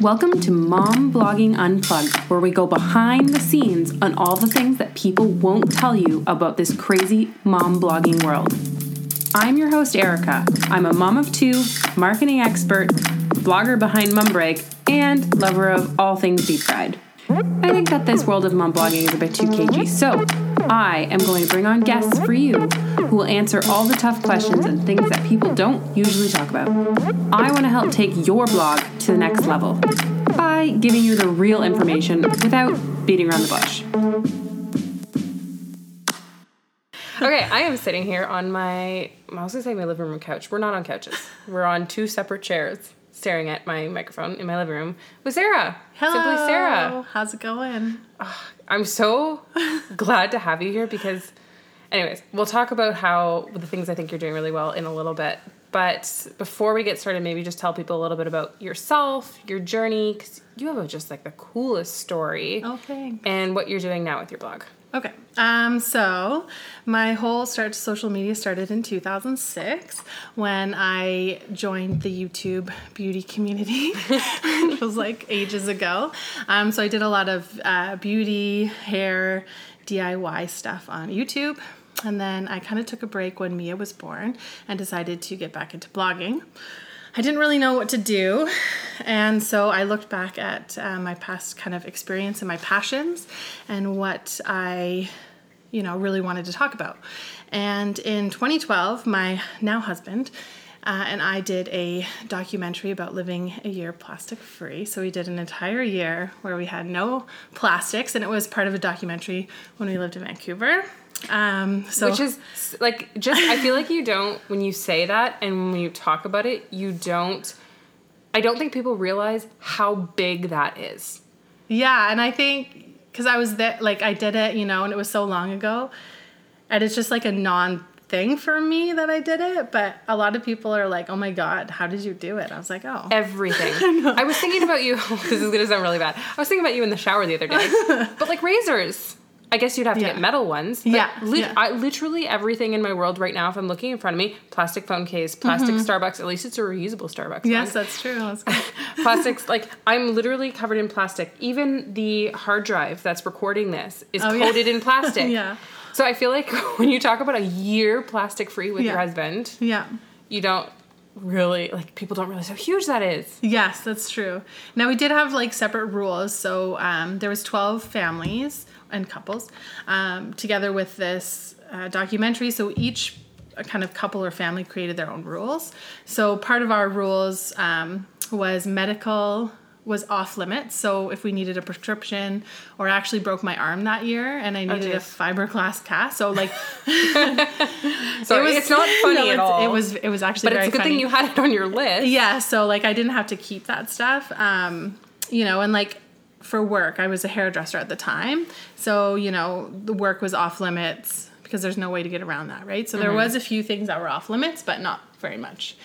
Welcome to Mom Blogging Unplugged, where we go behind the scenes on all the things that people won't tell you about this crazy mom blogging world. I'm your host, Erica. I'm a mom of two, marketing expert, blogger behind Mum Break, and lover of all things deep fried. I think that this world of mom blogging is a bit too cagey, so I am going to bring on guests for you who will answer all the tough questions and things that people don't usually talk about. I want to help take your blog to the next level by giving you the real information without beating around the bush. Okay, I am sitting here on my, I was gonna say my living room couch. We're not on couches. We're on two separate chairs staring at my microphone in my living room with Sarah. Hello. Simply Sarah. How's it going? I'm so glad to have you here because, anyways, we'll talk about how the things I think you're doing really well in a little bit. But before we get started, maybe just tell people a little bit about yourself, your journey, because you have a, just like the coolest story, Okay. and what you're doing now with your blog. Okay. Um, so my whole start to social media started in 2006 when I joined the YouTube beauty community, which was like ages ago. Um, so I did a lot of uh, beauty, hair, DIY stuff on YouTube. And then I kind of took a break when Mia was born and decided to get back into blogging. I didn't really know what to do. And so I looked back at uh, my past kind of experience and my passions and what I, you know, really wanted to talk about. And in 2012, my now husband uh, and I did a documentary about living a year plastic free. So we did an entire year where we had no plastics, and it was part of a documentary when we lived in Vancouver. Um, so Which is like just I feel like you don't when you say that and when you talk about it, you don't I don't think people realize how big that is. Yeah, and I think because I was there, like I did it, you know, and it was so long ago, and it's just like a non thing for me that I did it. But a lot of people are like, "Oh my god, how did you do it?" I was like, "Oh, Everything. I, was thinking about you. this is gonna sound really bad. I was thinking about you in the shower the other day. but like razors. I guess you'd have to Yeah. get metal ones. Yeah, lit- yeah. I, literally everything in my world right now, if I'm looking in front of me, plastic phone case, plastic Starbucks. At least it's a reusable Starbucks. Mm-hmm. yes, one. that's true." That's plastics like i'm literally covered in plastic even the hard drive that's recording this is Oh, yeah. coated in plastic Yeah. so i feel like when you talk about a year plastic free with your husband yeah. you don't really like people don't realize how huge that is Yes, that's true. Now we did have like separate rules. So um, there was twelve families and couples um, together with this uh, documentary. So each uh, kind of couple or family created their own rules. So part of our rules um, was medical was off limits. So if we needed a prescription or I actually broke my arm that year and I needed a fiberglass cast, so like sorry was- it's not funny no, at all It was it was actually but it's a good funny. thing you had it on your list Yeah, so like I didn't have to keep that stuff. Um, you know, and like for work, I was a hairdresser at the time. So, you know, the work was off limits because there's no way to get around that, right? So Mm-hmm. there was a few things that were off limits, but not very much.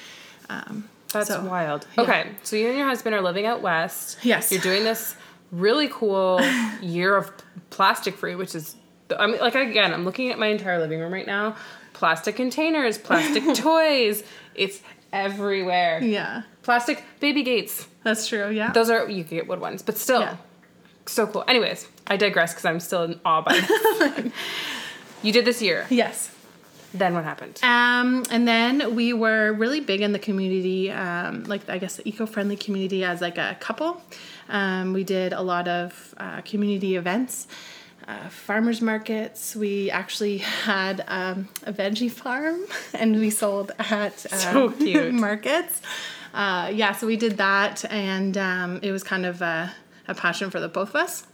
Um, that's so- wild yeah. okay so you and your husband are living out west Yes. you're doing this really cool year of plastic free which is i mean like again i'm looking at my entire living room right now plastic containers plastic toys it's everywhere Yeah, plastic baby gates that's true. Yeah. those are you can get wood ones but still Yeah. So cool anyways i digress because i'm still in awe by this you did this year yes. then what happened Um, and then we were really big in the community, um, like I guess the eco-friendly community as like a couple. Um, we did a lot of uh, community events, uh, farmers markets. We actually had um, a veggie farm, and we sold at uh, So cute. markets. Uh, yeah, so we did that, and um, it was kind of a, a passion for the both of us.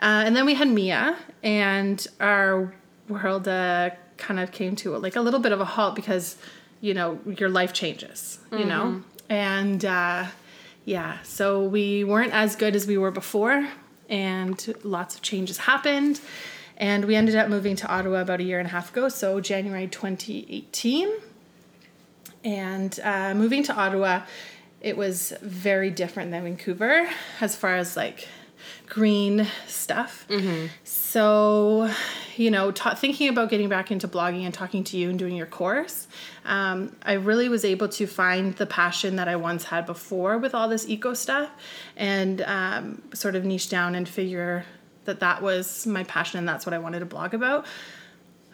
Uh, and then we had Mia, and our world uh, kind of came to like a little bit of a halt because you know your life changes, you know, and uh, yeah, so we weren't as good as we were before, and lots of changes happened. And we ended up moving to Ottawa about a year and a half ago, so January 2018 and uh, moving to Ottawa, it was very different than Vancouver as far as like green stuff. So, you know, ta- thinking about getting back into blogging and talking to you and doing your course, um, I really was able to find the passion that I once had before with all this eco stuff and um, sort of niche down and figure that that was my passion and that's what I wanted to blog about.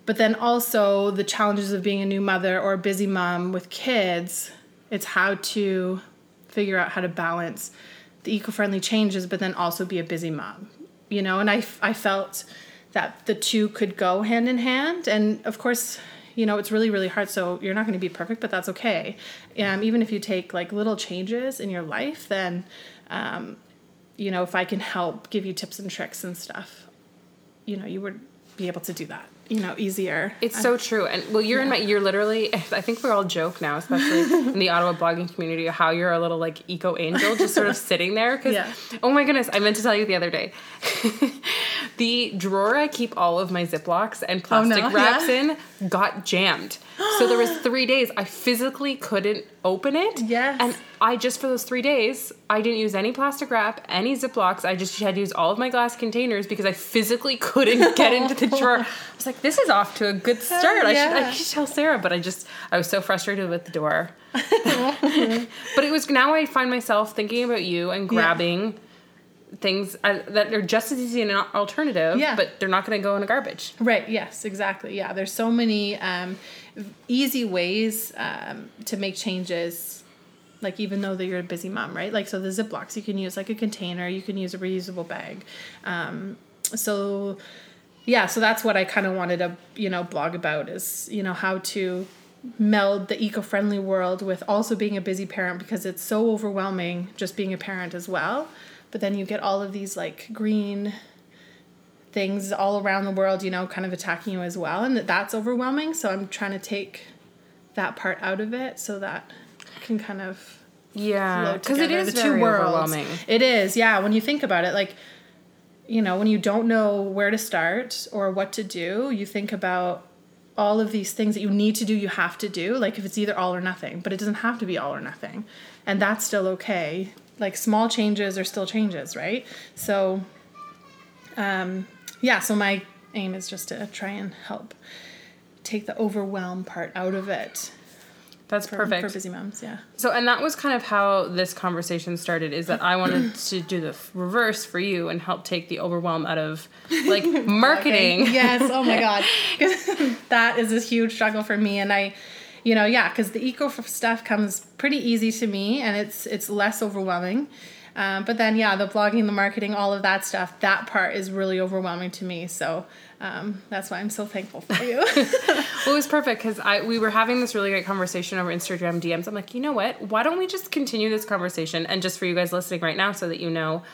But then also the challenges of being a new mother or a busy mom with kids, it's how to figure out how to balance the eco-friendly changes but then also be a busy mom you know? And i, I felt that the two could go hand in hand. And of course you know it's really really hard so you're not going to be perfect but that's okay. Um, even if you take like little changes in your life then um, you know if i can help give you tips and tricks and stuff you know you would be able to do that you know easier It's so true. And well, you're in my, you're literally, I think we all joke now, especially in the Ottawa blogging community, how you're a little like eco angel just sort of sitting there. Cause, Yeah. oh my goodness, I meant to tell you the other day. the drawer I keep all of my Ziplocs and oh, plastic no, wraps yeah. in got jammed. so there was three days I physically couldn't open it. Yes. And I just, for those three days, I didn't use any plastic wrap, any Ziplocs. I just had to use all of my glass containers because I physically couldn't get into the drawer. I was like, this is off to a good start. I, should, I should tell Sarah, but I just, I was so frustrated with the door. but it was, now I find myself thinking about you and grabbing things uh, that are just as easy an alternative, Yeah. but they're not going to go in the garbage. Right. Yes. Exactly. Yeah. There's so many um, easy ways um, to make changes. Like even though that you're a busy mom, right? Like so the Ziplocs you can use like a container. You can use a reusable bag. Um, so yeah. So that's what I kind of wanted to you know blog about is you know how to meld the eco-friendly world with also being a busy parent because it's so overwhelming just being a parent as well. But then you get all of these like green things all around the world, you know, kind of attacking you as well, and that that's overwhelming. So I'm trying to take that part out of it so that can kind of Yeah, because it is very overwhelming. It is, yeah. When you think about it, like, you know, when you don't know where to start or what to do, you think about all of these things that you need to do, you have to do. Like, if it's either all or nothing, but it doesn't have to be all or nothing, and that's still okay. Like, small changes are still changes, right? So, um, yeah. So my aim is just to try and help take the overwhelm part out of it That's for, perfect. for busy moms. Yeah. So, and that was kind of how this conversation started is that I wanted to do the reverse for you and help take the overwhelm out of like marketing. Yes. Oh my God. that is a huge struggle for me, and I, you know, yeah, because the eco stuff comes pretty easy to me, and it's it's less overwhelming. Um, but then, yeah, the blogging, the marketing, all of that stuff, that part is really overwhelming to me. So um, that's why I'm so thankful for you. Well, it was perfect because I we were having this really great conversation over Instagram DMs. I'm like, you know what? Why don't we just continue this conversation? And just for you guys listening right now, so that you know,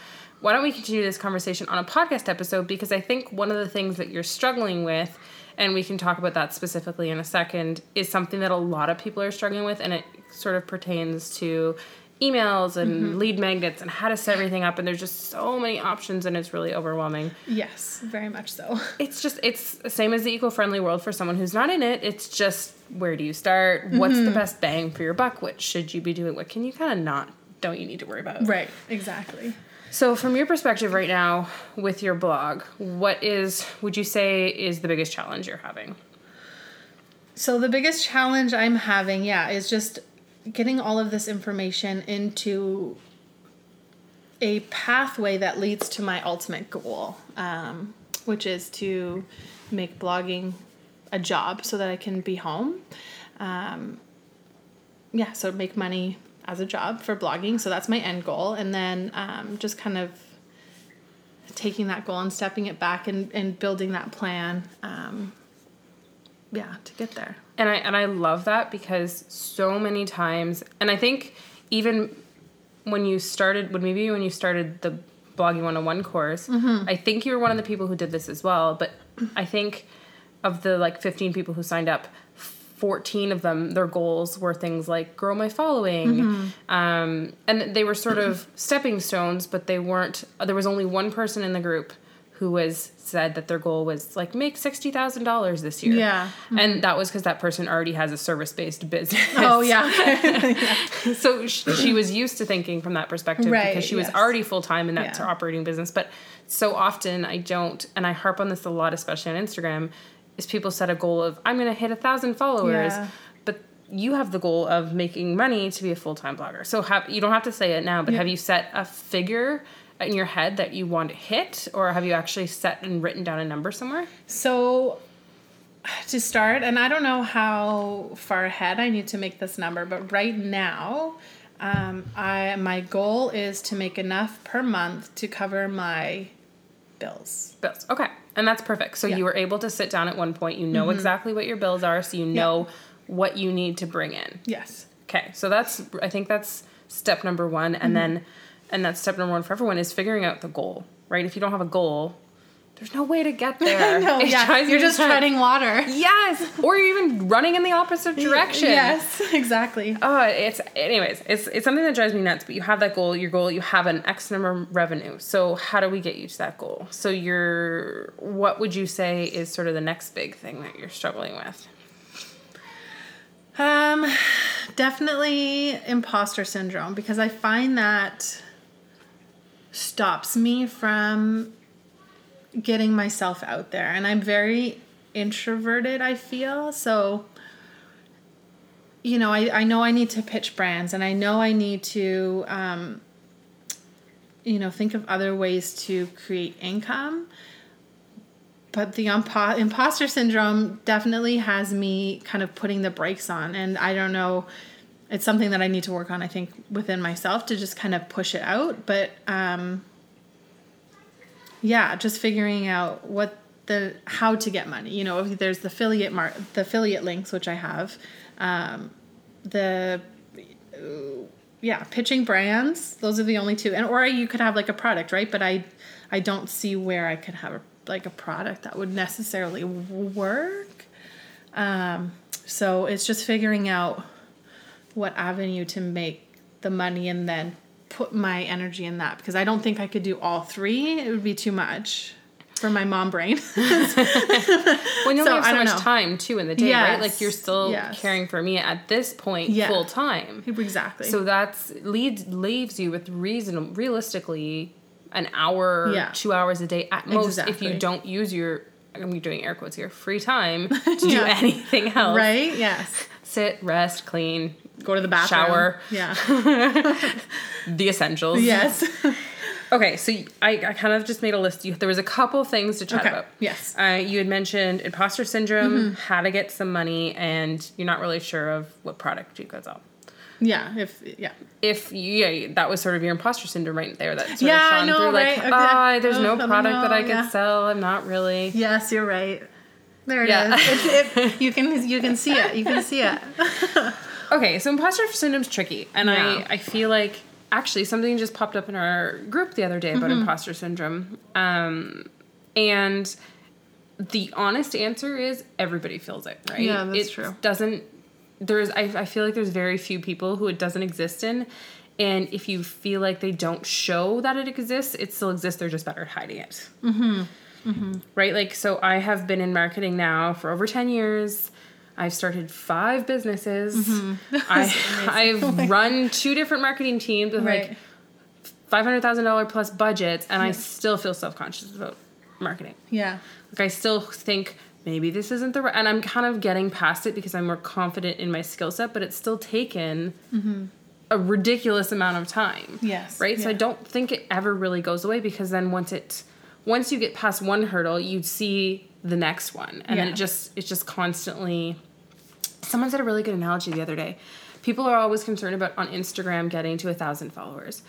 why don't we continue this conversation on a podcast episode? Because I think one of the things that you're struggling with, and we can talk about that specifically in a second, is something that a lot of people are struggling with, and it sort of pertains to emails and mm-hmm. lead magnets and how to set everything up and there's just so many options and it's really overwhelming. Yes, very much so. it's just it's the same as the eco-friendly world for someone who's not in it. It's just where do you start? What's the mm-hmm. best bang for your buck? What should you be doing? What can you kind of not don't you need to worry about? Right. Exactly. So from your perspective right now with your blog what is would you say is the biggest challenge you're having So the biggest challenge I'm having, yeah, is just getting all of this information into a pathway that leads to my ultimate goal, um, which is to make blogging a job so that I can be home. Um, yeah, so make money as a job for blogging. So that's my end goal. And then um, just kind of taking that goal and stepping it back and, and building that plan. Um, yeah, to get there. and I and I love that because so many times, and I think even when you started, when maybe when you started the blogging 101 course, I think you were one of the people who did this as well. But I think of the like 15 people who signed up, 14 of them, their goals were things like grow my following, mm-hmm. um, and they were sort of stepping stones, but they weren't. Uh, there was only one person in the group who was said that their goal was like make sixty thousand dollars this year. Yeah. Mm-hmm. and that was because that person already has a service based business. Oh yeah. so sh- she was used to thinking from that perspective Right, because she was already full time in that Yeah. operating business. But so often I don't, and I harp on this a lot, especially on Instagram, is people set a goal of I'm going to hit a thousand followers, Yeah. but you have the goal of making money to be a full time blogger. So have you don't have to say it now, but have you set a figure? In your head that you want to hit, or have you actually set and written down a number somewhere? So to start, and I don't know how far ahead I need to make this number, but right now, um, I my goal is to make enough per month to cover my bills. bills. Okay. And that's perfect. So Yeah. Mm-hmm. you were able to sit down at one point, you know exactly what your bills are, so you know what you need to bring in. Yes. Okay. So that's I think that's step number 1 Mm-hmm. and then and that's step number 1 for everyone is figuring out the goal, right? If you don't have a goal, there's no way to get there. no, yeah, you're just treading water. Yes, or you're even running in the opposite direction. Yes, exactly. Oh, it's anyways, it's it's something that drives me nuts. But you have that goal, your goal, you have an X number of revenue. So how do we get you to that goal? So you're, what would you say is sort of the next big thing that you're struggling with? Um, definitely imposter syndrome because I find that stops me from getting myself out there, and I'm very introverted. I feel so. You know, I, I know I need to pitch brands, and I know I need to, um, you know, think of other ways to create income but the impo- imposter syndrome definitely has me kind of putting the brakes on and i don't know it's something that i need to work on i think within myself to just kind of push it out but um yeah just figuring out what the how to get money. You know there's the affiliate mar- the affiliate links which i have um the yeah pitching brands those are the only two. And or you could have like a product right? But i i don't see where i could have a, like a product that would necessarily work. Um so it's just figuring out what avenue to make the money and then put my energy in that because i don't think i could do all three it would be too much for my mom brain When you So, have so much know. time too in the day, right? Like you're still Yes. caring for me at this point Yeah. full time. exactly So that's leads leaves you with reason realistically an hour, Yeah. two hours a day at most if you don't use your I'm doing air quotes here, free time to do anything else. right yes Sit, rest, clean, go to the bathroom Shower. yeah the essentials. yes Okay, so I, I kind of just made a list. You, there was a couple things to chat Okay, about. yes. Uh, you had mentioned imposter syndrome, Mm-hmm. how to get some money, and you're not really sure of what product you could sell. yeah if yeah If yeah, that was sort of your imposter syndrome right there. That sort Yeah, of I shone know, through, like. Okay. ah, there's Oh, no I product that I could yeah. sell. I'm not really. Yes, you're right. There it is. Yeah. It's, it, you can you can see it. You can see it. Okay, so imposter syndrome's tricky, and Yeah. I I feel like actually something just popped up in our group the other day about Mm-hmm. imposter syndrome, um, and the honest answer is everybody feels it, right? Yeah, that's it true. Doesn't there's I I feel like there's very few people who it doesn't exist in. And if you feel like they don't show that it exists, it still exists. They're just better at hiding it. Mm hmm. Right? Like, so I have been in marketing now for over 10 years. I've started five businesses. Mm-hmm. I, I've run two different marketing teams with Right. like $500,000 plus budgets, and I still feel self conscious about marketing. Yeah. Like, I still think maybe this isn't the right, and I'm kind of getting past it because I'm more confident in my skill set, but it's still taken a ridiculous amount of time Yes. right so i don't think it ever really goes away because then once it once you get past one hurdle you see the next one and then it just it's just constantly someone said a really good analogy the other day people are always concerned about on instagram getting to a thousand followers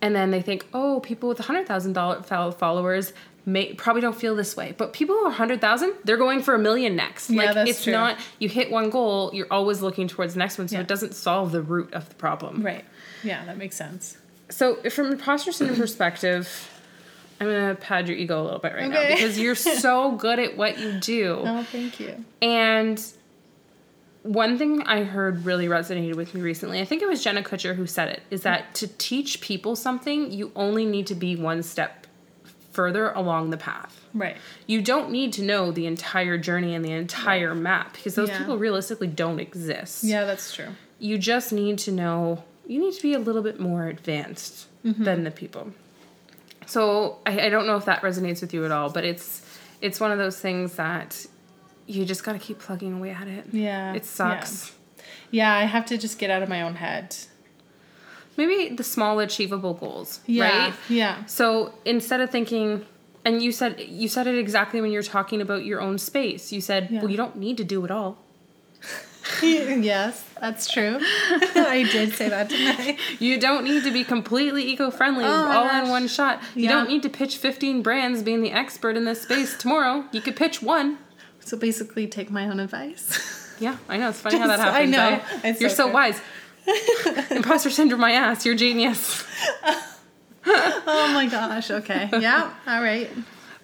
and then they think oh people with a hundred thousand dollar followers may probably don't feel this way but people who are 100000 they're going for a million next Yeah, like that's it's true. not you hit one goal you're always looking towards the next one so Yeah. it doesn't solve the root of the problem Right. Yeah, that makes sense. so, from imposter syndrome perspective, I'm gonna pad your ego a little bit right now because you're so good at what you do. Oh, thank you. And one thing I heard really resonated with me recently, I think it was Jenna Kutcher who said it, is that to teach people something, you only need to be one step further along the path. Right. You don't need to know the entire journey and the entire map because those Yeah. people realistically don't exist. Yeah, that's true. You just need to know, you need to be a little bit more advanced Mm-hmm. than the people. So I, I don't know if that resonates with you at all, but it's it's one of those things that you just got to keep plugging away at it. Yeah. It sucks. Yeah, I have to just get out of my own head. Maybe the small achievable goals, Yeah. right? Yeah. So instead of thinking, and you said you said it exactly when you're talking about your own space. You said, Yeah. "Well, you don't need to do it all. yes, that's true. I did say that tonight. You don't need to be completely eco-friendly Oh all gosh. in one shot. You Yeah. don't need to pitch 15 brands being the expert in this space tomorrow. You could pitch one. So basically, take my own advice. Yeah, I know. It's funny how that Just- I happens. know. You're so so wise. Imposter syndrome, my ass. You're genius. oh my gosh. Okay. Yeah. All right.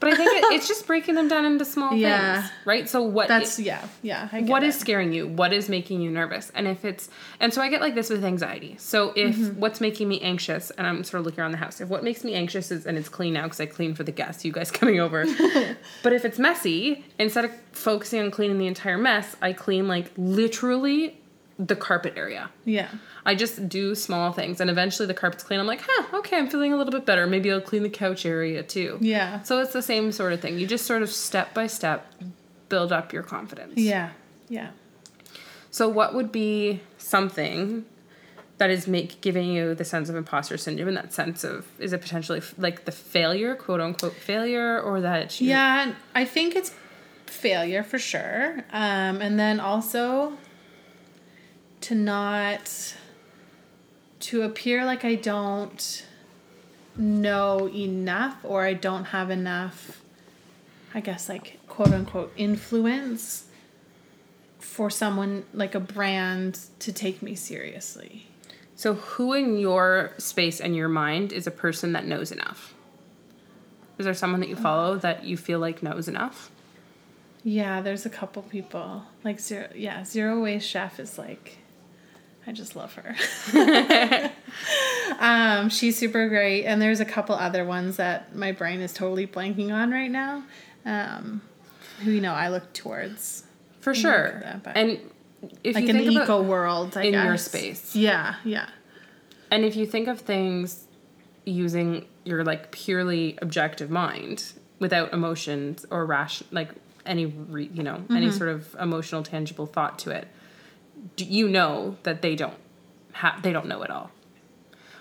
But I think it, it's just breaking them down into small Yeah. things, right? So what? That's yeah. Yeah. I get what it. is scaring you what is making you nervous and if it's and so i get like this with anxiety so if Mm-hmm. what's making me anxious and i'm sort of looking around the house if what makes me anxious is and it's clean now because i clean for the guests you guys coming over but if it's messy instead of focusing on cleaning the entire mess i clean like literally the carpet area Yeah. I just do small things, and eventually the carpet's clean. I'm like, huh, okay, I'm feeling a little bit better. Maybe I'll clean the couch area too. Yeah. So it's the same sort of thing. You just sort of step by step build up your confidence. Yeah. Yeah. So, what would be something that is make giving you the sense of imposter syndrome and that sense of is it potentially f- like the failure, quote unquote failure, or that you, Yeah, I think it's failure for sure. Um, and then also to not to appear like I don't know enough or I don't have enough I guess like quote unquote influence for someone like a brand to take me seriously. So, who in your space and your mind is a person that knows enough? Is there someone that you follow uh-huh. that you feel like knows enough? Yeah, there's a couple people. Like zero yeah, Zero Waste Chef is like I just love her. um, she's super great. And there's a couple other ones that my brain is totally blanking on right now. Um, who you know I look towards. For sure. that, and if like you in think the about, eco world, I in guess. your space. Yeah, yeah. And if you think of things using your like purely objective mind without emotions or ration like any re, you know Mm-hmm. any sort of emotional tangible thought to it, you know that they don't have they don't know it all.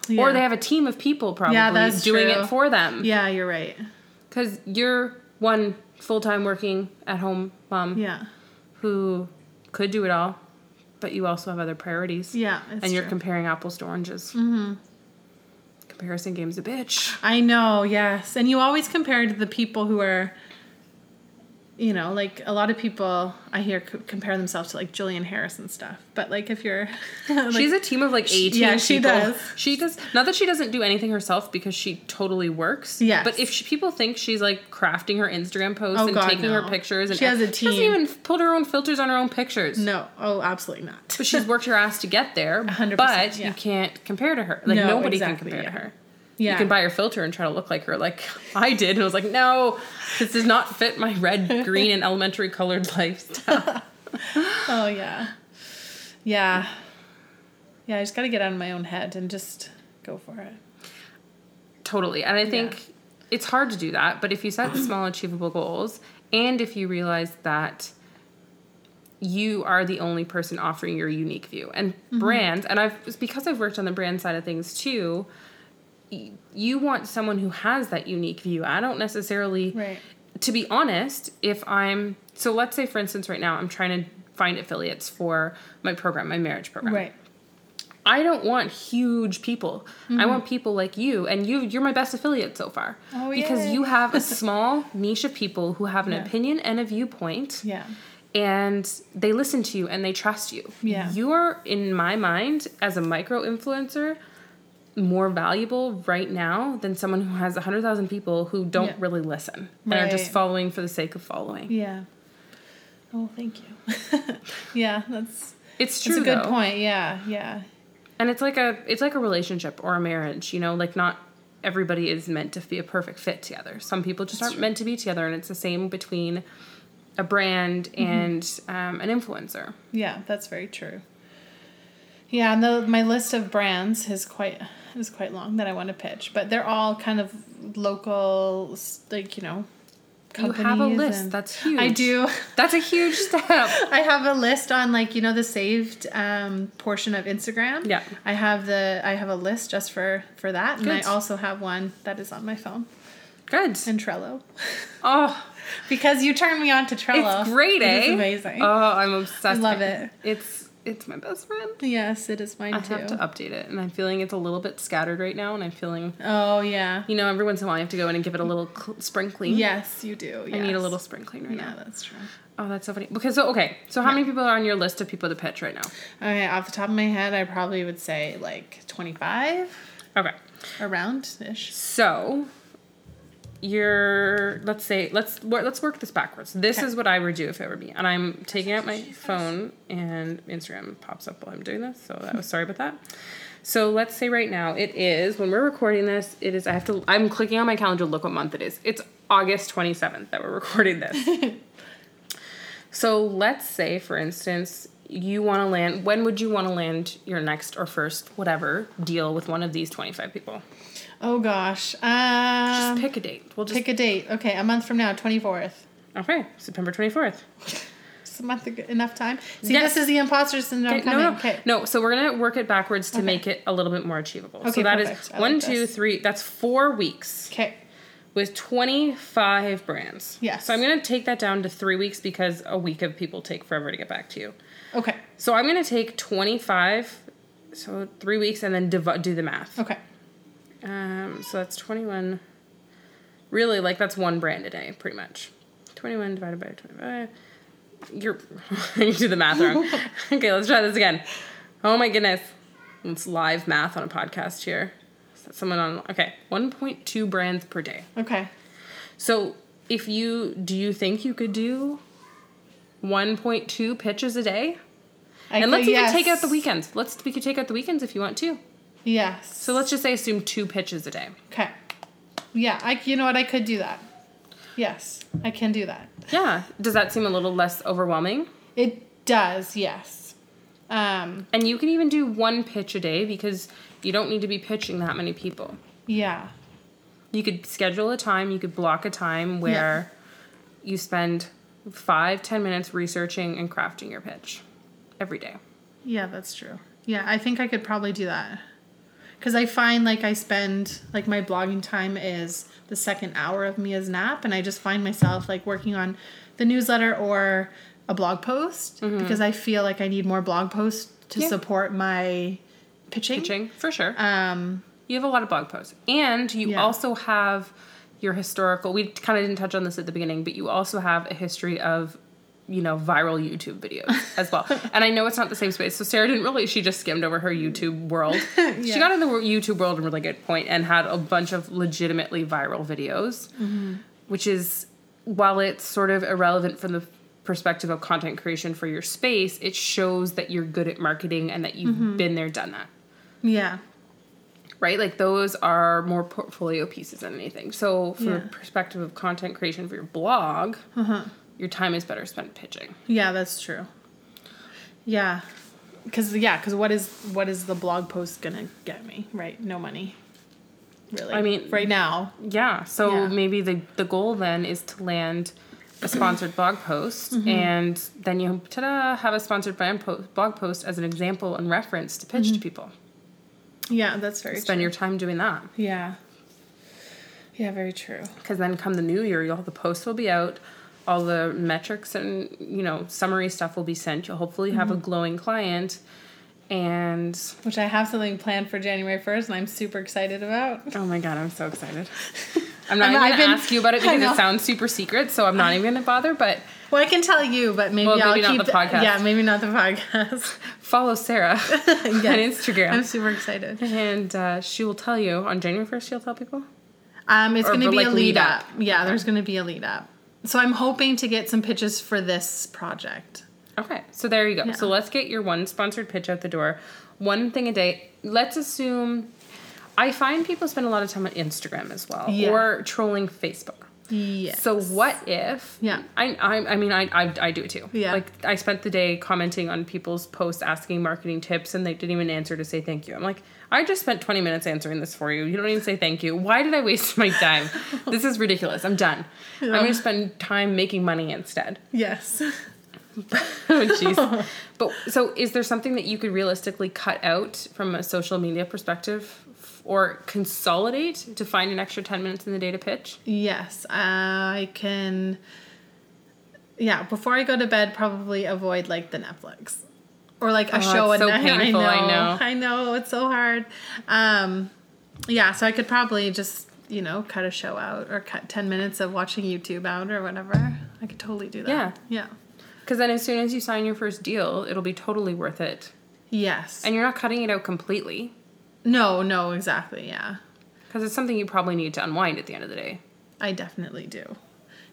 yeah. Or they have a team of people probably that's doing true. it for them. Yeah, you're right. Cuz you're one full-time working at home mom Yeah. who could do it all, but you also have other priorities. Yeah. It's and you're true. comparing apples to oranges. Mm-hmm. Comparison game's a bitch. I know, yes. And you always compare to the people who are, you know, like a lot of people I hear c- compare themselves to like Jillian Harris and stuff. But like if you're, like, She's a team of like 18 yeah, she people. does. She does. Not that she doesn't do anything herself because she totally works. Yeah. But if she, people think she's like crafting her Instagram posts Oh, and God, taking her pictures and She has a team. She doesn't even put her own filters on her own pictures. no, oh, absolutely not. But she's worked her ass to get there. 100%, But yeah. you can't compare to her. Like No, nobody exactly, can compare yeah. to her. Yeah. You can buy her filter and try to look like her, like I did. And I was like, no, this does not fit my red, green, and elementary colored lifestyle. Oh yeah, yeah, yeah. I just got to get out of my own head and just go for it. totally. And I think it's hard to do that. But if you set small, achievable goals, and if you realize that you are the only person offering your unique view and Mm-hmm. brands, and I've because I've worked on the brand side of things too. You want someone who has that unique view. I don't necessarily Right. to be honest, if I'm so let's say for instance right now I'm trying to find affiliates for my program, my marriage program. Right. I don't want huge people. I mm-hmm. want people like you and you you're my best affiliate so far. Oh, because yay. you have a small niche of people who have an Yeah. opinion and a viewpoint Yeah. and they listen to you and they trust you. Yeah. You're in my mind as a micro influencer more valuable right now than someone who has 100,000 people who don't Yeah. really listen and are just following for the sake of following. Yeah. Oh, thank you. yeah, that's It's true that's a good though. point. Yeah, yeah. And it's like a it's like a relationship or a marriage, you know, like not everybody is meant to be a perfect fit together. Some people just aren't meant to be together, and it's the same between a brand and um, an influencer. Yeah, that's very true. Yeah, and the, my list of brands is quite is quite long that I want to pitch, but they're all kind of local, like you know. You have a list. That's huge. I do. That's a huge step. I have a list on like you know the saved um, portion of Instagram. Yeah. I have the I have a list just for for that, and I also have one that is on my phone Good. in Trello Oh, because you turned me on to Trello. it's great, It eh? is amazing. Oh, I'm obsessed. I love with it. It's it's my best friend. yes, it is mine I too. have to update it, and I'm feeling it's a little bit scattered right now, and I'm feeling, oh yeah. you know, every once in a while I have to go in and give it a little cl- sprinkling. Yes, you do. I need a little sprinkling right Yeah, now. Yeah, that's true. Oh, that's so funny. Because so okay, so how many people are on your list of people to pitch right now? Okay, off the top of my head, I probably would say like twenty five Okay, around ish. so you're let's say let's let's work this backwards. This Okay. is what I would do if it were me, and I'm taking out my phone and Instagram pops up while I'm doing this. So that was sorry about that. So let's say right now it is when we're recording this. It is I have to. I'm clicking on my calendar. to Look what month it is. It's August 27th that we're recording this. so let's say, for instance, you want to land. When would you want to land your next or first whatever deal with one of these 25 people? Oh gosh. Just Um, pick a date. We'll just pick a date. Okay, a month from now, twenty fourth. okay. September 24th. Is a month enough time? See, Yes. this is the imposter syndrome Okay, coming. no, no, Okay. no. So we're gonna work it backwards to Okay. make it a little bit more achievable. so Okay, that is perfect. I one, like two, this. three. That's four weeks Okay. with twenty five brands. Yes. So I'm gonna take that down to three weeks because a week of people take forever to get back to you. Okay. So I'm gonna take twenty five. So three weeks and then div- do the math. Okay. Um, so that's 21. Really, like that's one brand a day, pretty much. 21 divided by 25. You're, you do the math wrong. okay, let's try this again. Oh my goodness. It's live math on a podcast here. Is that someone on, okay, 1.2 brands per day. Okay. So if you, do you think you could do 1.2 pitches a day? I And let's even yes. take out the weekends. Let's, we could take out the weekends if you want to. Yes. So let's just say assume two pitches a day. Okay. Yeah, I. You know what? I could do that. Yes, I can do that. Yeah. Does that seem a little less overwhelming? It does. Yes. Um. And you can even do one pitch a day because you don't need to be pitching that many people. Yeah. You could schedule a time, you could block a time where you spend five, ten minutes researching and crafting your pitch every day. Yeah, that's true. Yeah, I think I could probably do that. Cuz I find like I spend like my blogging time is the second hour of Mia's nap and I just find myself like working on the newsletter or a blog post because I feel like I need more blog posts to Yeah. support my pitching. Pitching, for sure. Um You have a lot of blog posts. And you Yeah. also have your historical, we kind of didn't touch on this at the beginning, but you also have a history of, you know, viral YouTube videos as well. and I know it's not the same space. So Sarah didn't really, she just skimmed over her YouTube world. She got in the YouTube world in a really good point and had a bunch of legitimately viral videos, mm-hmm. which is, while it's sort of irrelevant from the perspective of content creation for your space, it shows that you're good at marketing and that you've mm-hmm. been there, done that yeah. right? Like those are more portfolio pieces than anything. So, from Yeah. the perspective of content creation for your blog, uh-huh. Your time is better spent pitching. Yeah, that's true. Yeah. Cuz yeah, cuz what is what is the blog post going to get me, right? No money. Really. I mean- right now. Yeah. So Yeah. maybe the the goal then is to land a sponsored blog post, Mm-hmm. and then you ta-da, have a sponsored brand po- blog post as an example and reference to pitch Mm-hmm. to people. Yeah, that's very Spend true. your time doing that. Yeah. Yeah, very true. because then come the new year, all the posts will be out, all the metrics and you know summary stuff will be sent. You'll hopefully have a Mm-hmm. glowing client, and Which I have something planned for January 1st and I'm super excited about. oh my god, I'm so excited. I'm not I'm- even I've gonna been- ask you about it because it sounds super secret, so I'm not even gonna bother. But Well, I can tell you, but maybe Well, I'll not keep the podcast. Yeah, maybe not the podcast. follow Sarah on Instagram, I'm super excited. and uh, she will tell you on January first. She'll tell people. Um, it's going to be like a lead lead up. up. Yeah, there's going to be a lead up. So I'm hoping to get some pitches for this project. Okay, so there you go. Yeah. So let's get your one sponsored pitch out the door. One thing a day. Let's assume I find people spend a lot of time on Instagram as well, Yeah. or trolling Facebook. Yes. So what if? Yeah. I I, I mean I, I I do it too. Yeah. Like I spent the day commenting on people's posts asking marketing tips, and they didn't even answer to say thank you. I'm like, I just spent 20 minutes answering this for you. You don't even say thank you. Why did I waste my time? this is ridiculous. I'm done. I'm gonna spend time making money instead. Yes. oh jeez. but so is there something that you could realistically cut out from a social media perspective or consolidate to find an extra 10 minutes in the day to pitch? Yes, I can. Yeah, before I go to bed, probably avoid like the Netflix or like a Oh, show at so night. painful, I know. I know it's so hard. Um, yeah, so I could probably just you know cut a show out or cut ten minutes of watching YouTube out or whatever. I could totally do that. Yeah. Yeah. Because then as soon as you sign your first deal, it'll be totally worth it. Yes. And you're not cutting it out completely no, no, exactly. Yeah. because it's something you probably need to unwind at the end of the day. I definitely do.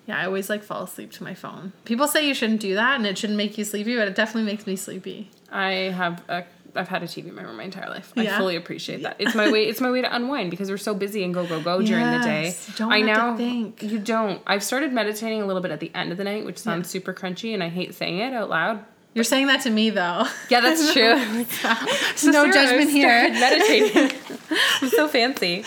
Yeah, I always like fall asleep to my phone. People say you shouldn't do that and it shouldn't make you sleepy, but it definitely makes me sleepy. I have a I've had a TV in my room my entire life. Yeah. I fully appreciate that. It's my way. It's my way to unwind because we're so busy and go go go during the day. Don't I now think. you don't. I've started meditating a little bit at the end of the night, which sounds super crunchy, and I hate saying it out loud. You're saying that to me though. Yeah, that's true. So No Sarah, judgment here. Meditating. I'm so fancy.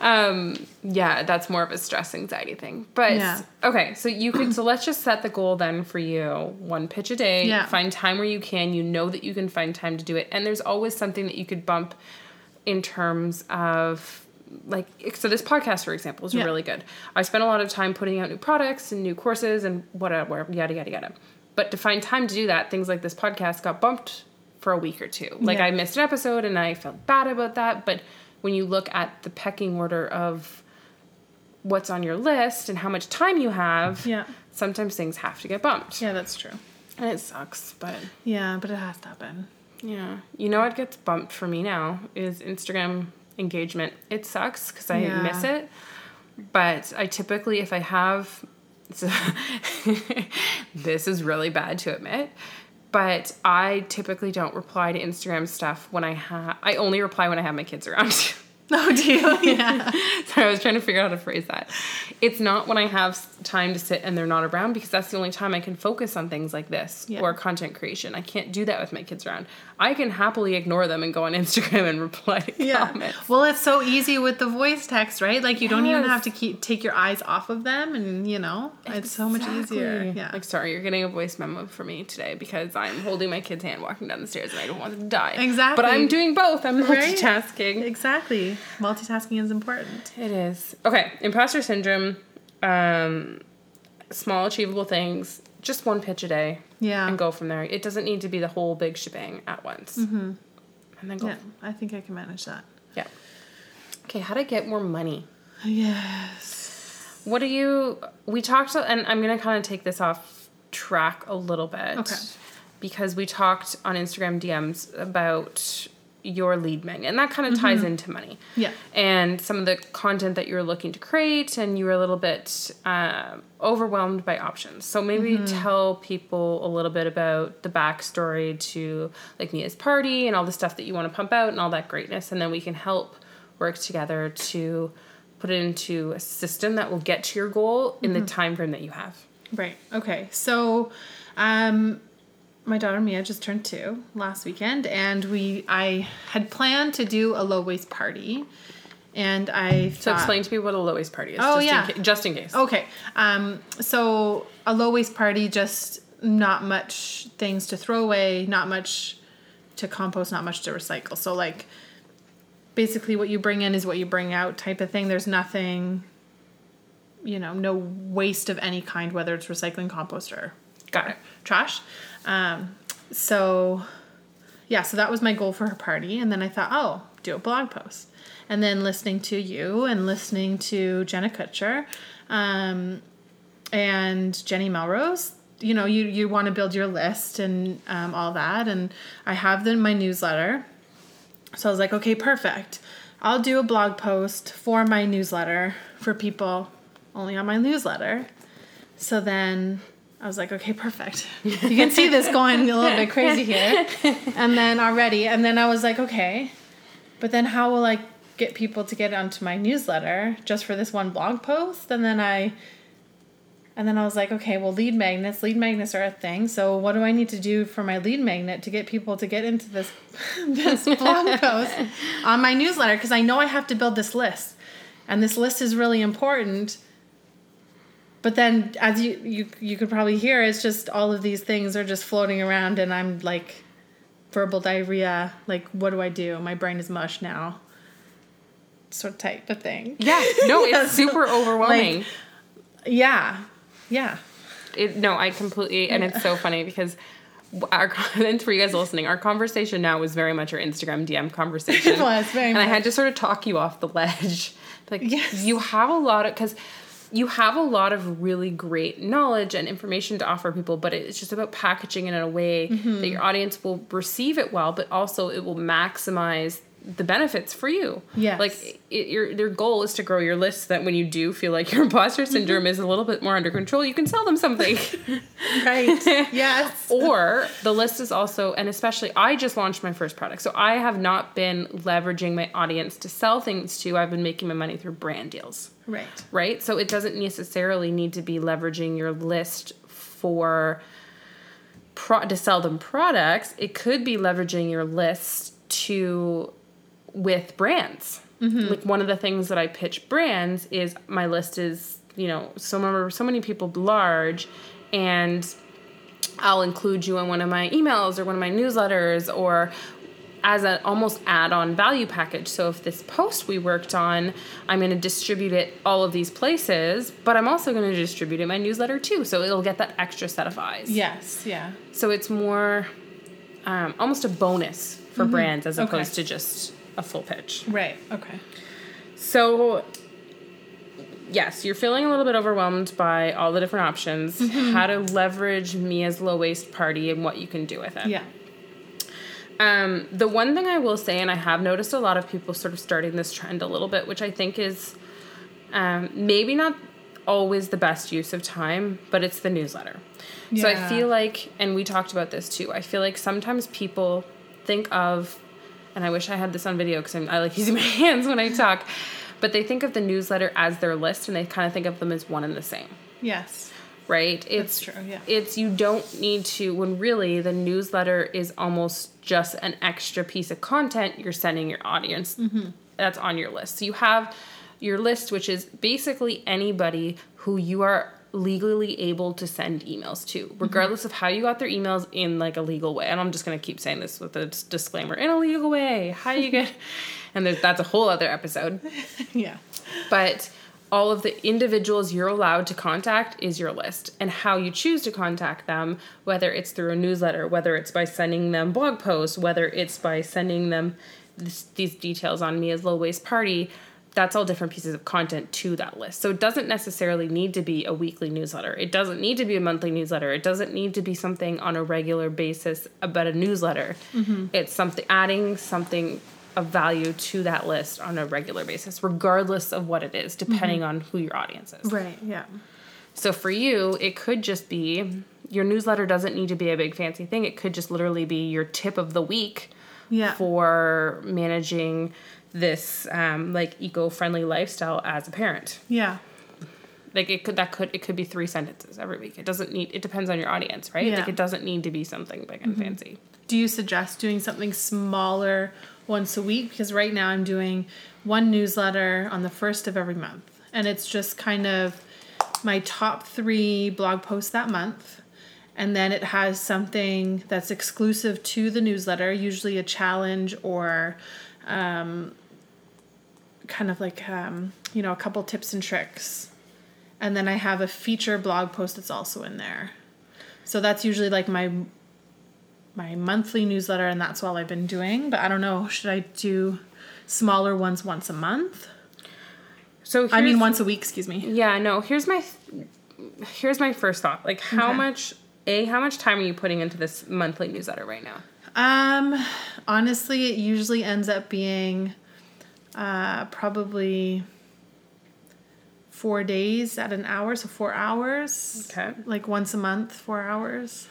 Um, yeah, that's more of a stress anxiety thing. But Yeah. okay, so you could so let's just set the goal then for you. One pitch a day. Yeah. Find time where you can. You know that you can find time to do it. And there's always something that you could bump in terms of like so this podcast for example is Yeah. really good. I spent a lot of time putting out new products and new courses and whatever, yada yada yada. But to find time to do that, things like this podcast got bumped for a week or two. Like Yeah. I missed an episode and I felt bad about that. But when you look at the pecking order of what's on your list and how much time you have, Yeah. sometimes things have to get bumped. Yeah, that's true. And it sucks, but Yeah, but it has to happen. yeah. You know what gets bumped for me now is Instagram engagement. It sucks because I Yeah. miss it. But I typically, if I have, so this is really bad to admit, but I typically don't reply to Instagram stuff when I have, I only reply when I have my kids around. Oh, do you? Yeah. so I was trying to figure out how to phrase that. It's not when I have time to sit and they're not around because that's the only time I can focus on things like this Yeah. or content creation. I can't do that with my kids around. I can happily ignore them and go on Instagram and reply to Yeah. comments. Well, it's so easy with the voice text, right? Like you don't even have to keep take your eyes off of them, and you know, it's so much easier. Yeah. Like, sorry, you're getting a voice memo for me today because I'm holding my kid's hand walking down the stairs and I don't want them to die. Exactly. But I'm doing both. I'm Right? multitasking. exactly. Multitasking is important. It is. Okay, imposter syndrome, um, small achievable things, just one pitch a day. Yeah. And go from there. It doesn't need to be the whole big shebang at once. Mm-hmm. And then go. Yeah, I think I can manage that. Yeah. Okay, how to get more money. Yes. What do you, we talked, and I'm going to kind of take this off track a little bit. Okay. Because we talked on Instagram DMs about your lead magnet, and that kind of ties into money. Yeah. and some of the content that you're looking to create and you're a little bit um, overwhelmed by options so maybe tell people a little bit about the backstory to like mia's party and all the stuff that you want to pump out and all that greatness and then we can help work together to put it into a system that will get to your goal in the time frame that you have Right. Okay. So, um, my daughter Mia just turned two last weekend, and we I had planned to do a low waste party, and I so thought, explain to me what a low waste party is Oh, just yeah. in ca- just in case Okay. Um, so a low waste party, just not much things to throw away, not much to compost, not much to recycle. So like basically what you bring in is what you bring out type of thing. There's nothing you know, no waste of any kind, whether it's recycling, compost, or got it trash. Um, so yeah, so that was my goal for her party. And then I thought, oh, do a blog post. And then listening to you and listening to Jenna Kutcher um, and Jenny Melrose, you know, you, you want to build your list and um, all that. And I have them in my newsletter. So I was like, okay, perfect. I'll do a blog post for my newsletter for people only on my newsletter. So then I was like, okay, perfect. You can see this going a little bit crazy here. And then already, and then I was like, okay, but then how will I get people to get onto my newsletter just for this one blog post and then I and then I was like, okay, well, lead magnets, lead magnets are a thing. So what do I need to do for my lead magnet to get people to get into this this blog post on my newsletter? Because I know I have to build this list, and this list is really important. But then, as you you you could probably hear, it's just all of these things are just floating around, and I'm like, verbal diarrhea. Like, what do I do? My brain is mush now. Sort of type of thing. Yeah, no, it's super overwhelming. Like, yeah, yeah. It, no, I completely, and it's so funny because our and for you guys listening, our conversation now was very much our Instagram DM conversation. It was very and much. I had to sort of talk you off the ledge. Like Yes. you have a lot of because you have a lot of really great knowledge and information to offer people, but it's just about packaging it in a way Mm-hmm. that your audience will receive it well, but also it will maximize the benefits for you. Yes. Like it, your your goal is to grow your list so that when you do feel like your imposter Mm-hmm. syndrome is a little bit more under control, you can sell them something. Right. yes. or the list is also, and especially, I just launched my first product, so I have not been leveraging my audience to sell things to. I've been making my money through brand deals, Right. right? So it doesn't necessarily need to be leveraging your list for pro- to sell them products. It could be leveraging your list to with brands. Mm-hmm. Like one of the things that I pitch brands is my list is you know so many so many people large, and I'll include you in one of my emails or one of my newsletters or as an almost add-on value package. So if this post we worked on, I'm going to distribute it all of these places, but I'm also going to distribute it in my newsletter too. So it'll get that extra set of eyes. Yes. Yeah. So it's more um, almost a bonus for brands as Okay. opposed to just a full pitch. Right. Okay. So, yes, you're feeling a little bit overwhelmed by all the different options, Mm-hmm. how to leverage Mia's low waste party and what you can do with it. Yeah. Um, the one thing I will say, and I have noticed a lot of people sort of starting this trend a little bit, which I think is um, maybe not always the best use of time, but it's the newsletter. So I feel like, and we talked about this too, I feel like sometimes people think of, and I wish I had this on video because I like using my hands when I talk, but they think of the newsletter as their list and they kind of think of them as one and the same Yes. Right? It's true, yeah. It's you don't need to when really the newsletter is almost just an extra piece of content you're sending your audience Mm-hmm. that's on your list. So you have your list, which is basically anybody who you are legally able to send emails to, Mm-hmm. regardless of how you got their emails in like a legal way. And I'm just gonna keep saying this with a disclaimer: in a legal way, how you get, and there's, that's a whole other episode Yeah. but all of the individuals you're allowed to contact is your list. And how you choose to contact them whether it's through a newsletter whether it's by sending them blog posts whether it's by sending them this, these details on Mia's low waste party that's all different pieces of content to that list. So it doesn't necessarily need to be a weekly newsletter. It doesn't need to be a monthly newsletter. It doesn't need to be something on a regular basis about a newsletter. Mm-hmm. It's something adding something of value to that list on a regular basis, regardless of what it is, depending on who your audience is. Right. Yeah. So for you, it could just be your newsletter doesn't need to be a big fancy thing. It could just literally be your tip of the week Yeah. for managing this um, like eco-friendly lifestyle as a parent. Yeah. Like it could that could it could be three sentences every week. It doesn't need it depends on your audience, right? Yeah. Like it doesn't need to be something big and fancy. Do you suggest doing something smaller once a week? Because right now I'm doing one newsletter on the first of every month. And it's just kind of my top three blog posts that month. And then it has something that's exclusive to the newsletter, usually a challenge or um, kind of like, um, you know, a couple tips and tricks. And then I have a feature blog post that's also in there. So that's usually like my my monthly newsletter and that's all I've been doing. But I don't know, should I do smaller ones once a month? So I mean once a week, excuse me. Yeah, no. Here's my here's my first thought. Like, how Okay. much a how much time are you putting into this monthly newsletter right now? Um honestly it usually ends up being uh probably four days at an hour, so four hours. Okay. Like once a month, four hours.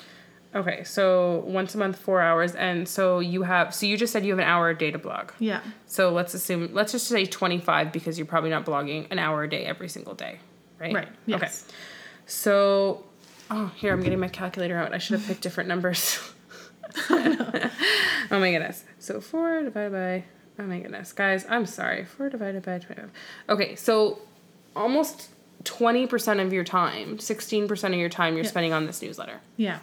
Okay, so once a month, four hours, and so you have. So you just said you have an hour a day to blog. Yeah. So let's assume. Let's just say twenty five because you're probably not blogging an hour a day every single day, right? Right. Yes. Okay. So, oh, here I'm getting my calculator out. I should have picked different numbers. oh my goodness. So four divided by. Oh my goodness, guys, I'm sorry. Four divided by twenty five. Okay, so almost twenty percent of your time, sixteen percent of your time, you're Yeah. spending on this newsletter. Yeah.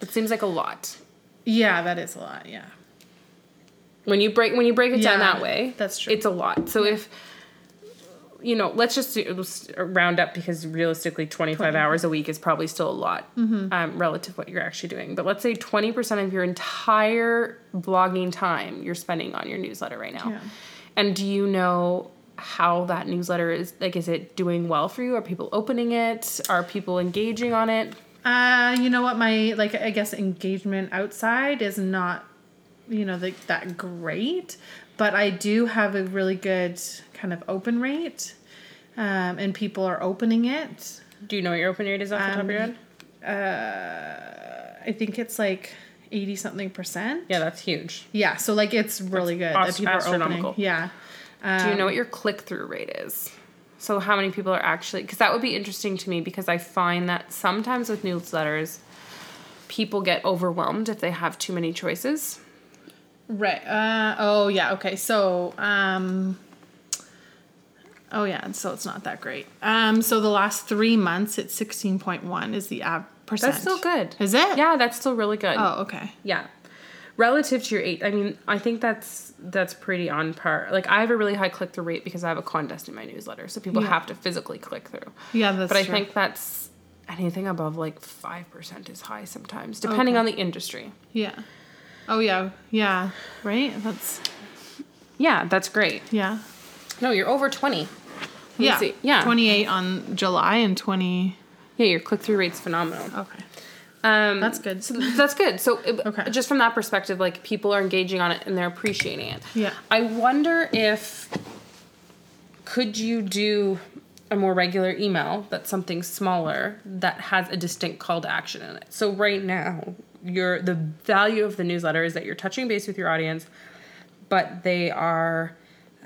It seems like a lot. Yeah, that is a lot. Yeah. When you break when you break it down that way, that's true. It's a lot. So if you know, let's just do- round up because realistically, twenty five hours a week is probably still a lot Mm-hmm. um, relative to what you're actually doing. But let's say twenty percent of your entire blogging time you're spending on your newsletter right now. Yeah. And do you know how that newsletter is? Like, is it doing well for you? Are people opening it? Are people engaging on it? Uh, you know what? My like I guess engagement outside is not, you know, like that great, but I do have a really good kind of open rate, um, and people are opening it. Do you know what your open rate is off the top of your Um, head? Uh, I think it's like eighty something percent. Yeah, that's huge. Yeah, so like it's really good ast- that people are astronomical. opening. Yeah. Do you know Um, what your click through rate is? So how many people are actually because that would be interesting to me because I find that sometimes with newsletters people get overwhelmed if they have too many choices. Right. Uh, oh yeah. Okay. So um. Oh yeah, so it's not that great. Um, so the last three months, it's sixteen point one is the av- percent. That's still good. Is it? Yeah, that's still really good. Oh, okay. Yeah. Relative to your 8, I mean, I think that's that's pretty on par. Like I have a really high click through rate because I have a contest in my newsletter, so people Yeah. have to physically click through. Yeah, that's but I true. think that's anything above like 5% is high sometimes, depending Okay. on the industry. Yeah. Oh yeah. Yeah. Right. That's Yeah, that's great. yeah. No, you're over 20. Let Yeah. see. Yeah. Twenty eight on July and twenty. Yeah, your click through rate's phenomenal. Okay. Um, That's good. So that's good. So it- Okay. just from that perspective, like people are engaging on it and they're appreciating it. Yeah. I wonder if could you do a more regular email that's something smaller that has a distinct call to action in it. So right now, your the value of the newsletter is that you're touching base with your audience, but they are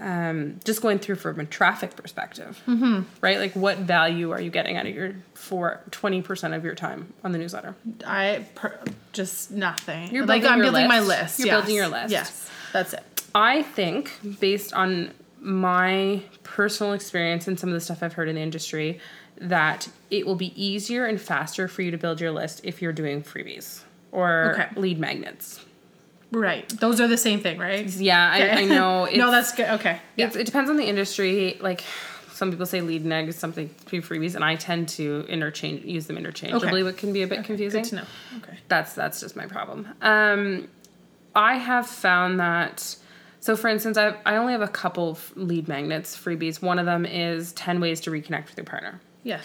um, just going through from a traffic perspective, mm-hmm. right? Like, what value are you getting out of your for twenty percent of your time on the newsletter? I per, just nothing. You're like building I'm your building my list. list. You're yes. building your list. Yes. That's it. I think, based on my personal experience and some of the stuff I've heard in the industry, that it will be easier and faster for you to build your list if you're doing freebies or Okay. lead magnets. Right. Those are the same thing, right? Yeah, I, I know. No, that's good. Okay. Yeah. it's, it depends on the industry. Like some people say lead neg is something to be freebies, and I tend to interchange use them interchangeably, Okay. what can be a bit confusing. Good to know. Okay. that's that's just my problem. Um, I have found that. So, for instance, I I only have a couple of lead magnets freebies. One of them is ten ways to reconnect with your partner. Yes.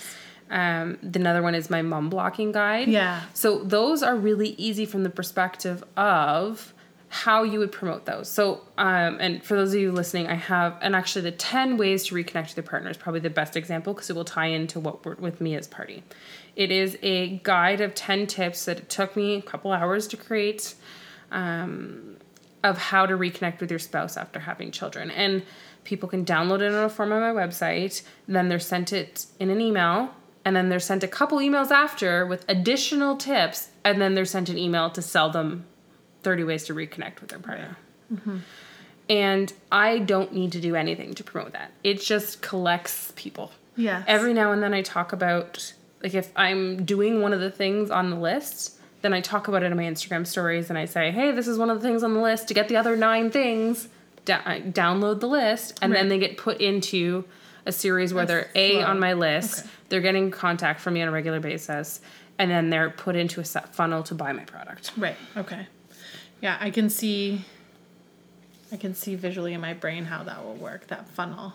Um, the another one is my mom blocking guide. Yeah. So those are really easy from the perspective of how you would promote those. So, um, and for those of you listening, I have, and actually the 10 ways to reconnect with your partner is probably the best example because it will tie into what we're with Mia's party. It is a guide of 10 tips that it took me a couple hours to create um, of how to reconnect with your spouse after having children. And people can download it on a form on my website, then they're sent it in an email, and then they're sent a couple emails after with additional tips, and then they're sent an email to sell them 30 ways to reconnect with their partner. Mm-hmm. And I don't need to do anything to promote that. It just collects people. Yeah. Every now and then I talk about like if I'm doing one of the things on the list, then I talk about it in my Instagram stories and I say, "Hey, this is one of the things on the list. To get the other 9 things, download the list." And then they get put into a series where they're A on my list, Okay. they're getting contact from me on a regular basis, and then they're put into a funnel to buy my product. Right. Okay. Yeah, I can see. I can see visually in my brain how that will work. That funnel.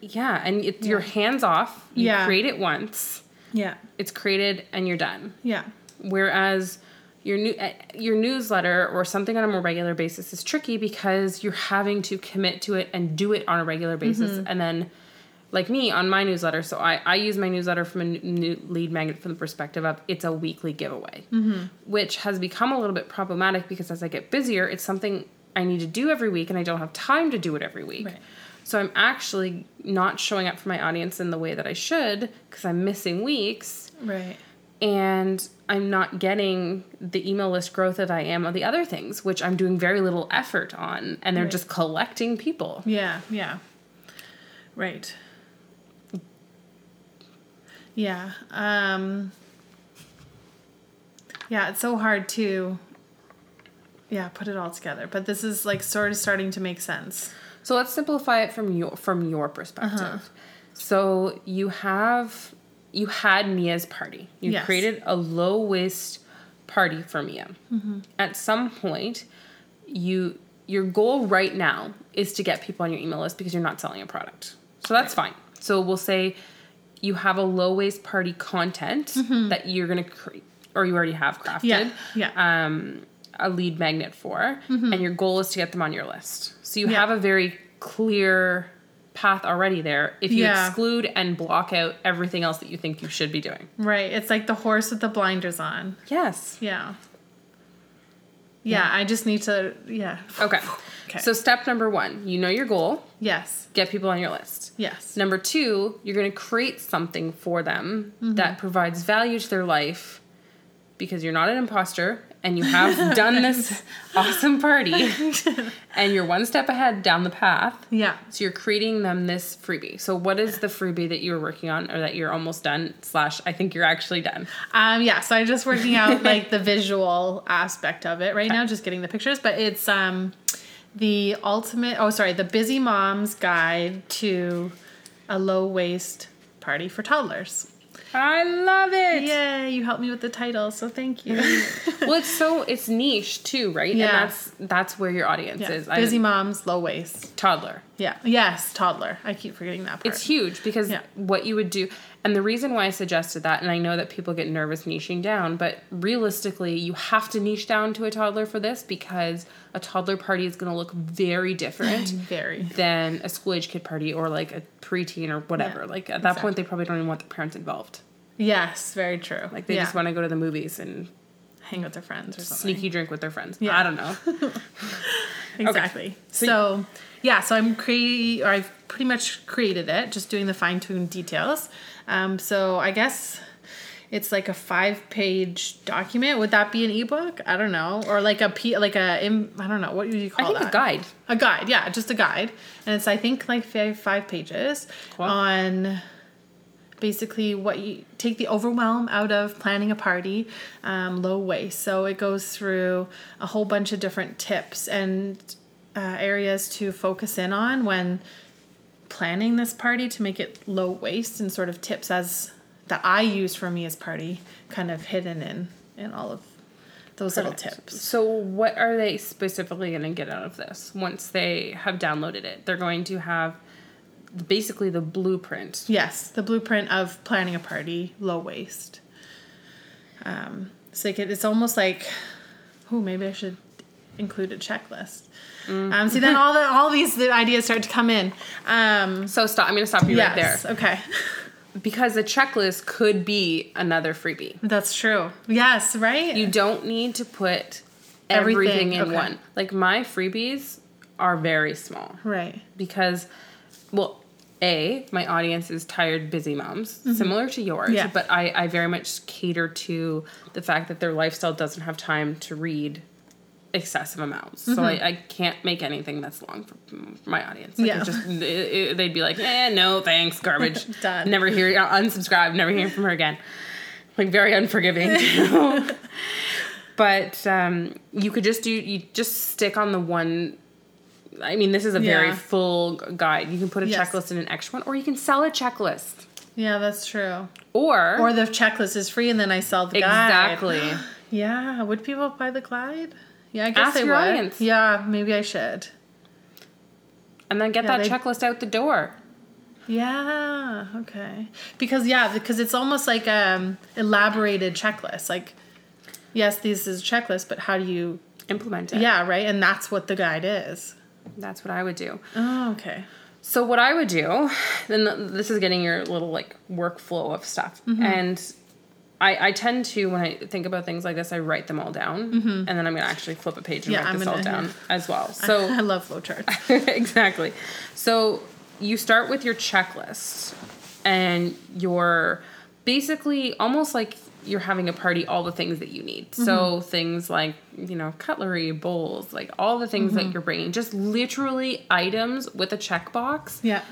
Yeah, and it, you're hands off. You Yeah. create it once. Yeah. It's created and you're done. Yeah. Whereas your new uh, your newsletter or something on a more regular basis is tricky because you're having to commit to it and do it on a regular basis Mm-hmm. and then like me on my newsletter. So I, I use my newsletter from a new lead magnet from the perspective of it's a weekly giveaway, mm-hmm. which has become a little bit problematic because as I get busier, it's something I need to do every week and I don't have time to do it every week. Right. So I'm actually not showing up for my audience in the way that I should because I'm missing weeks Right. and I'm not getting the email list growth that I am on the other things, which I'm doing very little effort on, and they're Right. just collecting people. Yeah, yeah. Right. Yeah. Um Yeah, it's so hard to yeah, put it all together. But this is like sort of starting to make sense. So let's simplify it from your from your perspective. Uh-huh. So you have you had Mia's party. You Yes. created a low waste party for Mia. Mm-hmm. At some point, you your goal right now is to get people on your email list because you're not selling a product. So that's fine. So we'll say you have a low waste party content that you're gonna create or you already have crafted Mm-hmm. Yeah. Yeah. um, a lead magnet for, Mm-hmm. and your goal is to get them on your list. So you Yeah. have a very clear path already there. If you Yeah. exclude and block out everything else that you think you should be doing. right. It's like the horse with the blinders on. Yes. Yeah. Yeah, I just need to yeah. Okay. Okay. So step number one, you know your goal. Yes. Get people on your list. Yes. Number two, you're going to create something for them Mm-hmm. that provides value to their life because you're not an imposter and you have done this awesome party and you're one step ahead down the path. Yeah. So you're creating them this freebie. So what is the freebie that you were working on or that you're almost done slash I think you're actually done? Um, yeah, so I'm just working out like the visual aspect of it right now, just getting the pictures. But it's um, the ultimate. Oh, sorry, the busy mom's guide to a low waste party for toddlers. I love it. Yay! You helped me with the title, so thank you. Well, it's so it's niche too, right? Yeah. And that's that's where your audience yeah. is. I- Busy moms, low waste. toddler. Yeah. Yes, toddler. I keep forgetting that part. It's huge because Yeah. what you would do, and the reason why I suggested that, and I know that people get nervous niching down, but realistically, you have to niche down to a toddler for this because a toddler party is going to look very different very. than a school age kid party or like a preteen or whatever. Yeah, like at that point, they probably don't even want their parents involved. Yes, very true. Like they yeah. just want to go to the movies and hang with their friends or something. sneaky drink with their friends. Yeah. I don't know. Exactly. So So, yeah, so I'm creating, or I've pretty much created it, just doing the fine tuned details. Um, so I guess it's like a five page document. Would that be an ebook? I don't know, or like a p, like a I don't know what would you call. I think that? a guide. A guide, yeah, just a guide, and it's I think like five five pages Cool. on basically what you take the overwhelm out of planning a party um, low waste so it goes through a whole bunch of different tips and uh, areas to focus in on when planning this party to make it low waste and sort of tips as that i use for Mia's party kind of hidden in in all of those little tips So, what are they specifically going to get out of this once they have downloaded it? They're going to have basically the blueprint. Yes, the blueprint of planning a party, low waste. Um, it, it's almost like, oh, maybe I should include a checklist. Um, see, then all the all these the ideas start to come in. Um, So, stop. I'm going to stop you yes, right there okay, because the checklist could be another freebie. that's true. Yes, right. You don't need to put Everything, everything, in okay. one. Like my freebies are very small right. because, well, a my audience is tired, busy moms, similar to yours. Mm-hmm. Yeah. But I I very much cater to the fact that their lifestyle doesn't have time to read excessive amounts. So I, I can't make anything that's long for my audience. Like Mm-hmm. Yeah. just it, it- they'd be like, eh, no, thanks, garbage. Done. Never hear, unsubscribe. Never hear from her again. Like very unforgiving. but um, you could just do you just stick on the one. I mean, this is a very Yeah. full guide. You can put a Yes. checklist in an extra one, or you can sell a checklist. Yeah, that's true. Or, Or the checklist is free, and then I sell the guide. exactly. Yeah. Would people buy the guide? Yeah, I guess Ask they your would. audience. Yeah, maybe I should. And then get Yeah, that they- checklist out the door. Yeah. Okay. Because yeah, because it's almost like um elaborated checklist. Like, yes, this is a checklist, but how do you? Implement it. Yeah. Right. And that's what the guide is. That's what I would do. Oh. Okay. So what I would do, then th- this is getting your little like workflow of stuff, Mm-hmm. and I I tend to when I think about things like this, I write them all down, and then I'm gonna actually flip a page and Mm-hmm. Yeah, write I'm this all down yeah. as well. So I love flowcharts. exactly. So you start with your checklist, and you're basically almost like you're having a party. All the things that you need. Mm-hmm. So things like you know cutlery, bowls, like all the things Mm-hmm. that you're bringing. Just literally items with a checkbox Yeah.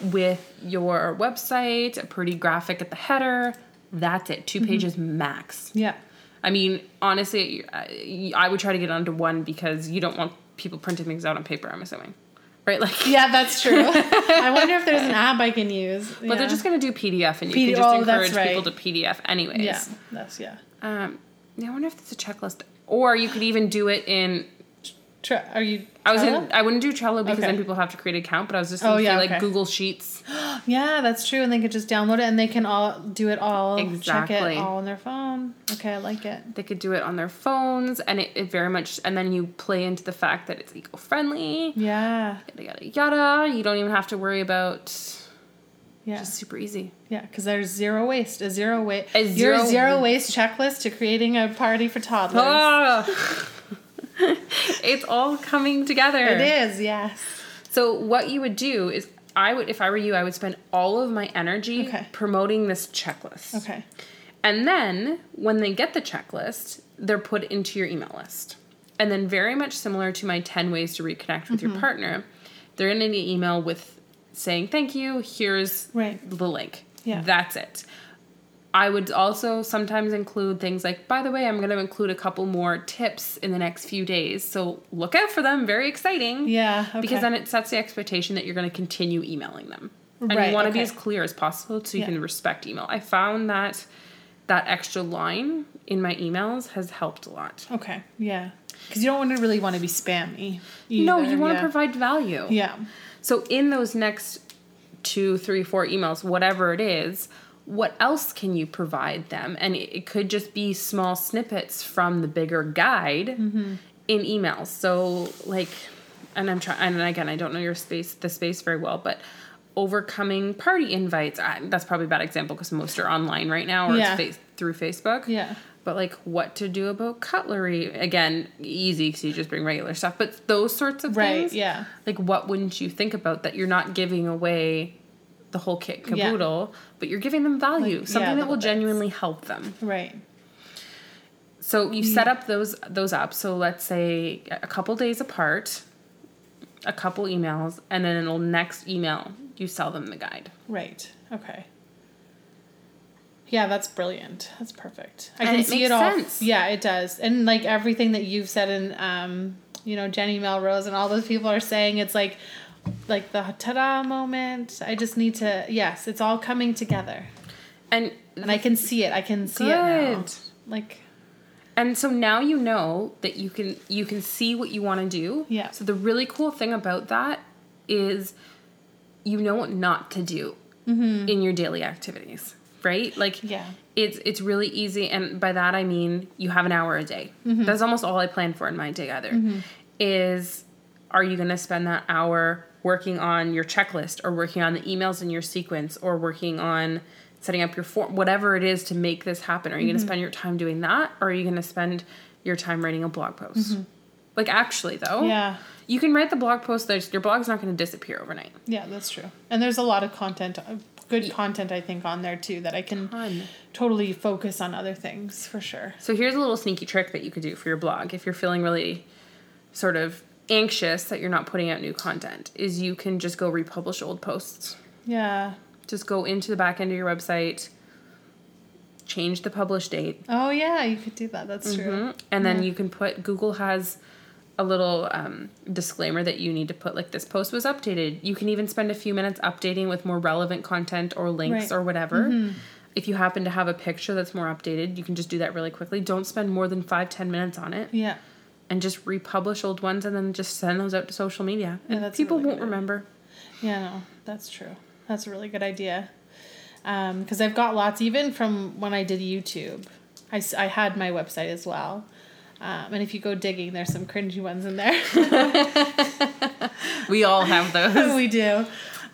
with your website, a pretty graphic at the header. That's it. Mm-hmm. 2 pages max. Yeah. I mean, honestly, I would try to get it onto one because you don't want people printing things out on paper. I'm assuming, right? Like, Yeah, that's true. I wonder if there's an app I can use. but they're just gonna do PDF, and you PD can just oh, encourage people to. PDF anyways. Yeah, that's yeah. Um, I wonder if there's a checklist, or you could even do it in. Tre- are you? I was Trello? in. I wouldn't do Trello because Okay. then people have to create an account. But I was just Oh, yeah, like okay. Google Sheets. Yeah, that's true, and they could just download it, and they can all do it all, exactly. check it all on their phone. Okay, I like it. They could do it on their phones, and it, it very much. And then you play into the fact that it's eco friendly. Yeah, Yada yada yada. You don't even have to worry about. yeah, Just super easy. yeah. Because there's zero waste. A zero waste. A Your zero- zero waste checklist to creating a party for toddlers. Ah! it's all coming together. It is, yes. So what you would do is I would if I were you, I would spend all of my energy Okay. promoting this checklist. Okay. And then when they get the checklist, they're put into your email list. And then very much similar to my 10 ways to reconnect with Mm-hmm. your partner, they're in an email with saying thank you, here's Right. the link. Yeah. That's it. I would also sometimes include things like, by the way, I'm going to include a couple more tips in the next few days. So look out for them. Very exciting. Yeah. Okay. Because then it sets the expectation that you're going to continue emailing them. And Right, you want to be as clear as possible so you Yeah. can respect email. I found that that extra line in my emails has helped a lot. Okay. Yeah. Because you don't want to really want to be spammy. no, you want to yeah. provide value. Yeah. So in those next two, three, four emails, whatever it is, what else can you provide them? And it, it could just be small snippets from the bigger guide Mm-hmm. in emails. So like, and I'm trying, and again, I don't know your space, the space very well, but overcoming party invites. I, that's probably a bad example because most are online right now or Yeah. it's face, through Facebook. Yeah. But like what to do about cutlery? Again, easy because you just bring regular stuff. But those sorts of Right. things, Yeah. like what wouldn't you think about that you're not giving away the whole kit Yeah. but you're giving them value Like, something yeah, that will bits. genuinely help them Right. so you set up those those up so let's say a couple days apart a couple emails and then in the next email you sell them the guide Right. Okay. Yeah, that's brilliant. That's perfect. I And can it see it all. sense. Yeah, it does. And like everything that you've said and um, you know, Jenny Melrose and all those people are saying it's like like the ta-da moment. I just need to yes, it's all coming together. and And I can see it. I can see it now. Like And so now you know that you can you can see what you want to do. Yeah. So the really cool thing about that is you know what not to do in your daily activities, right? Like Mm-hmm. Yeah. it's it's really easy and by that I mean you have an hour a day. Mm-hmm. That's almost all I plan for in my day either. Is are you going to spend that hour working on your checklist or working on the emails in your sequence or working on setting up your form whatever it is to make this happen are you Mm-hmm. going to spend your time doing that or are you going to spend your time writing a blog post like actually though Mm-hmm. Yeah. you can write the blog post there's your blog's not going to disappear overnight Yeah, that's true. And there's a lot of content, uh, good content, I think, on there too that I can Ton. totally focus on other things for sure. So here's a little sneaky trick that you could do for your blog if you're feeling really sort of anxious that you're not putting out new content is you can just go republish old posts. Yeah. Just go into the back end of your website, change the publish date, Oh yeah, you could do that. That's true. and then you can put Google has a little um, disclaimer that you need to put like this post was updated. You can even spend a few minutes updating with more relevant content or links Right. or whatever. If you happen to have a picture that's more updated, you can just do that really quickly. Don't spend more than five, ten minutes on it. Yeah. And just republish old ones and then just send those out to social media. And people really won't remember. Yeah, no, that's true. That's a really good idea. Because I've got lots, even from when I did YouTube. I, I had my website as well. Um, and if you go digging, there's some cringy ones in there. we all have those. we do.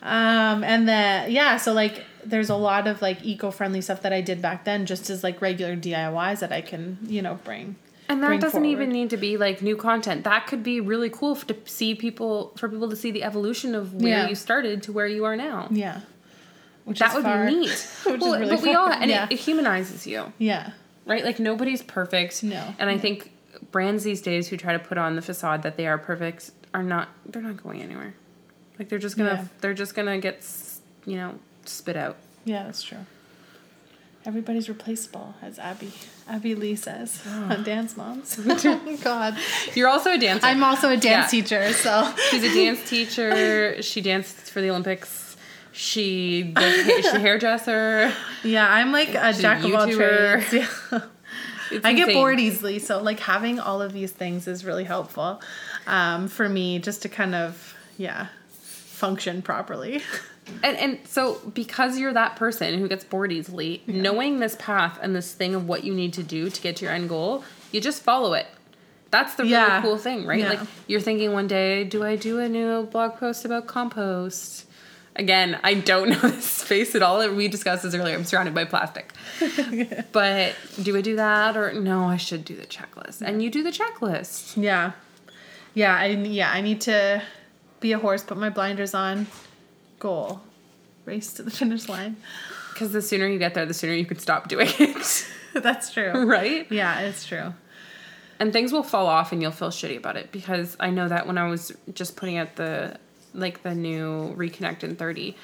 Um, and then yeah, so like there's a lot of like eco-friendly stuff that I did back then, just as like regular DIYs that I can you know bring. And that doesn't forward. even need to be like new content. That could be really cool to see people for people to see the evolution of where Yeah. you started to where you are now. Yeah. Which that would far- be neat. which well, is really but we all and yeah. it, it humanizes you, yeah. right? Like nobody's perfect. No. And I think brands these days who try to put on the facade that they are perfect are not. They're not going anywhere. Like they're just gonna. Yeah. They're just gonna get. You know, spit out. Yeah, that's true. Everybody's replaceable, as Abby Abby Lee says on Dance Moms. oh God, You're also a dancer. I'm also a dance Yeah. teacher, so She's a dance teacher. She danced for the Olympics. She does, she's a hairdresser. yeah, I'm like a She's a jack of all trades. Yeah. I get bored easily, so like having all of these things is really helpful um, for me, just to kind of yeah function properly. And and so because you're that person who gets bored easily, knowing this path and this thing of what you need to do to get to your end goal, you just follow it. That's the really Yeah. cool thing, right? Yeah. Like you're thinking one day, do I do a new blog post about compost? Again, I don't know this space at all. We discussed this earlier. I'm surrounded by plastic. but do I do that or no, I should do the checklist. And you do the checklist. Yeah, yeah, I yeah I need to be a horse, put my blinders on, goal, race to the finish line. Because the sooner you get there, the sooner you can stop doing it. That's true. right? Yeah, it's true. and things will fall off and you'll feel shitty about it because I know that when I was just putting out the like the new reconnect in 30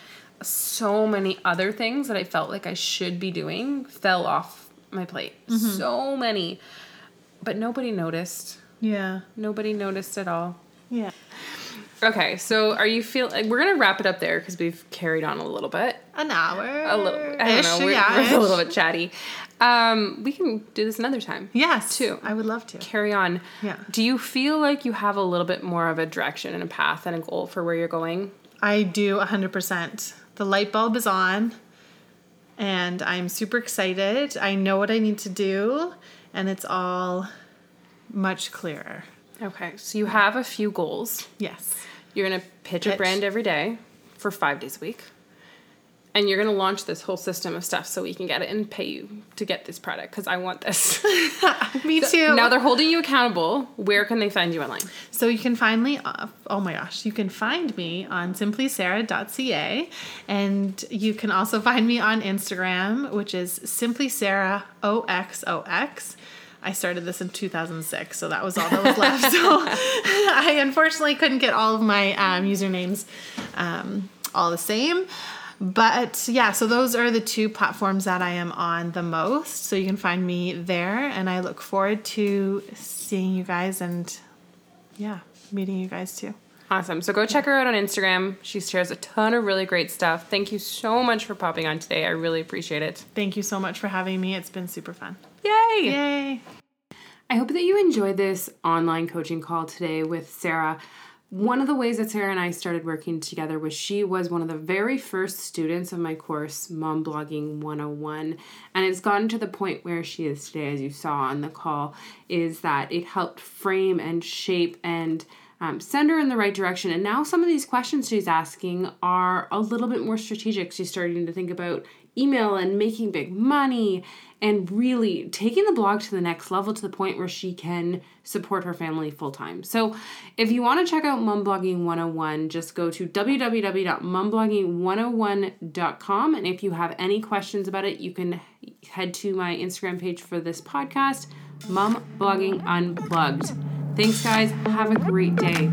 so many other things that I felt like I should be doing fell off my plate mm-hmm. so many but nobody noticed Yeah, nobody noticed at all yeah. Okay so are you feel like we're gonna wrap it up there because we've carried on a little bit An hour. a little I don't know we're, yeah, we're a little bit chatty um we can do this another time Yes, too. I would love to. carry on. Yeah. Do you feel like you have a little bit more of a direction and a path and a goal for where you're going? I do 100%. The light bulb is on and I'm super excited. I know what I need to do and it's all much clearer. Okay. So you have a few goals. Yes. You're going to pitch, a brand every day for five days a week. And you're going to launch this whole system of stuff so we can get it and pay you to get this product because I want this. Me too. now they're holding you accountable. Where can they find you online? So you can find me, uh, oh my gosh, you can find me on simplysarah.ca and you can also find me on Instagram, which is simplysarahoxox. I started this in 2006, so that was all that was left. so I unfortunately couldn't get all of my um, usernames um, all the same. But yeah, so those are the two platforms that I am on the most. So you can find me there, and I look forward to seeing you guys and yeah, meeting you guys too. Awesome. So go check her out on Instagram. She shares a ton of really great stuff. Thank you so much for popping on today. I really appreciate it. Thank you so much for having me. It's been super fun. Yay! Yay. I hope that you enjoyed this online coaching call today with Sarah. One of the ways that Sarah and I started working together was she was one of the very first students of my course, Mom Blogging 101. And it's gotten to the point where she is today, as you saw on the call, is that it helped frame and shape and um, send her in the right direction. And now some of these questions she's asking are a little bit more strategic. She's starting to think about email and making big money and really taking the blog to the next level to the point where she can support her family full time. So, if you want to check out Mum Blogging 101, just go to www.mumblogging101.com. And if you have any questions about it, you can head to my Instagram page for this podcast, Mum Blogging Unplugged. Thanks, guys. Have a great day.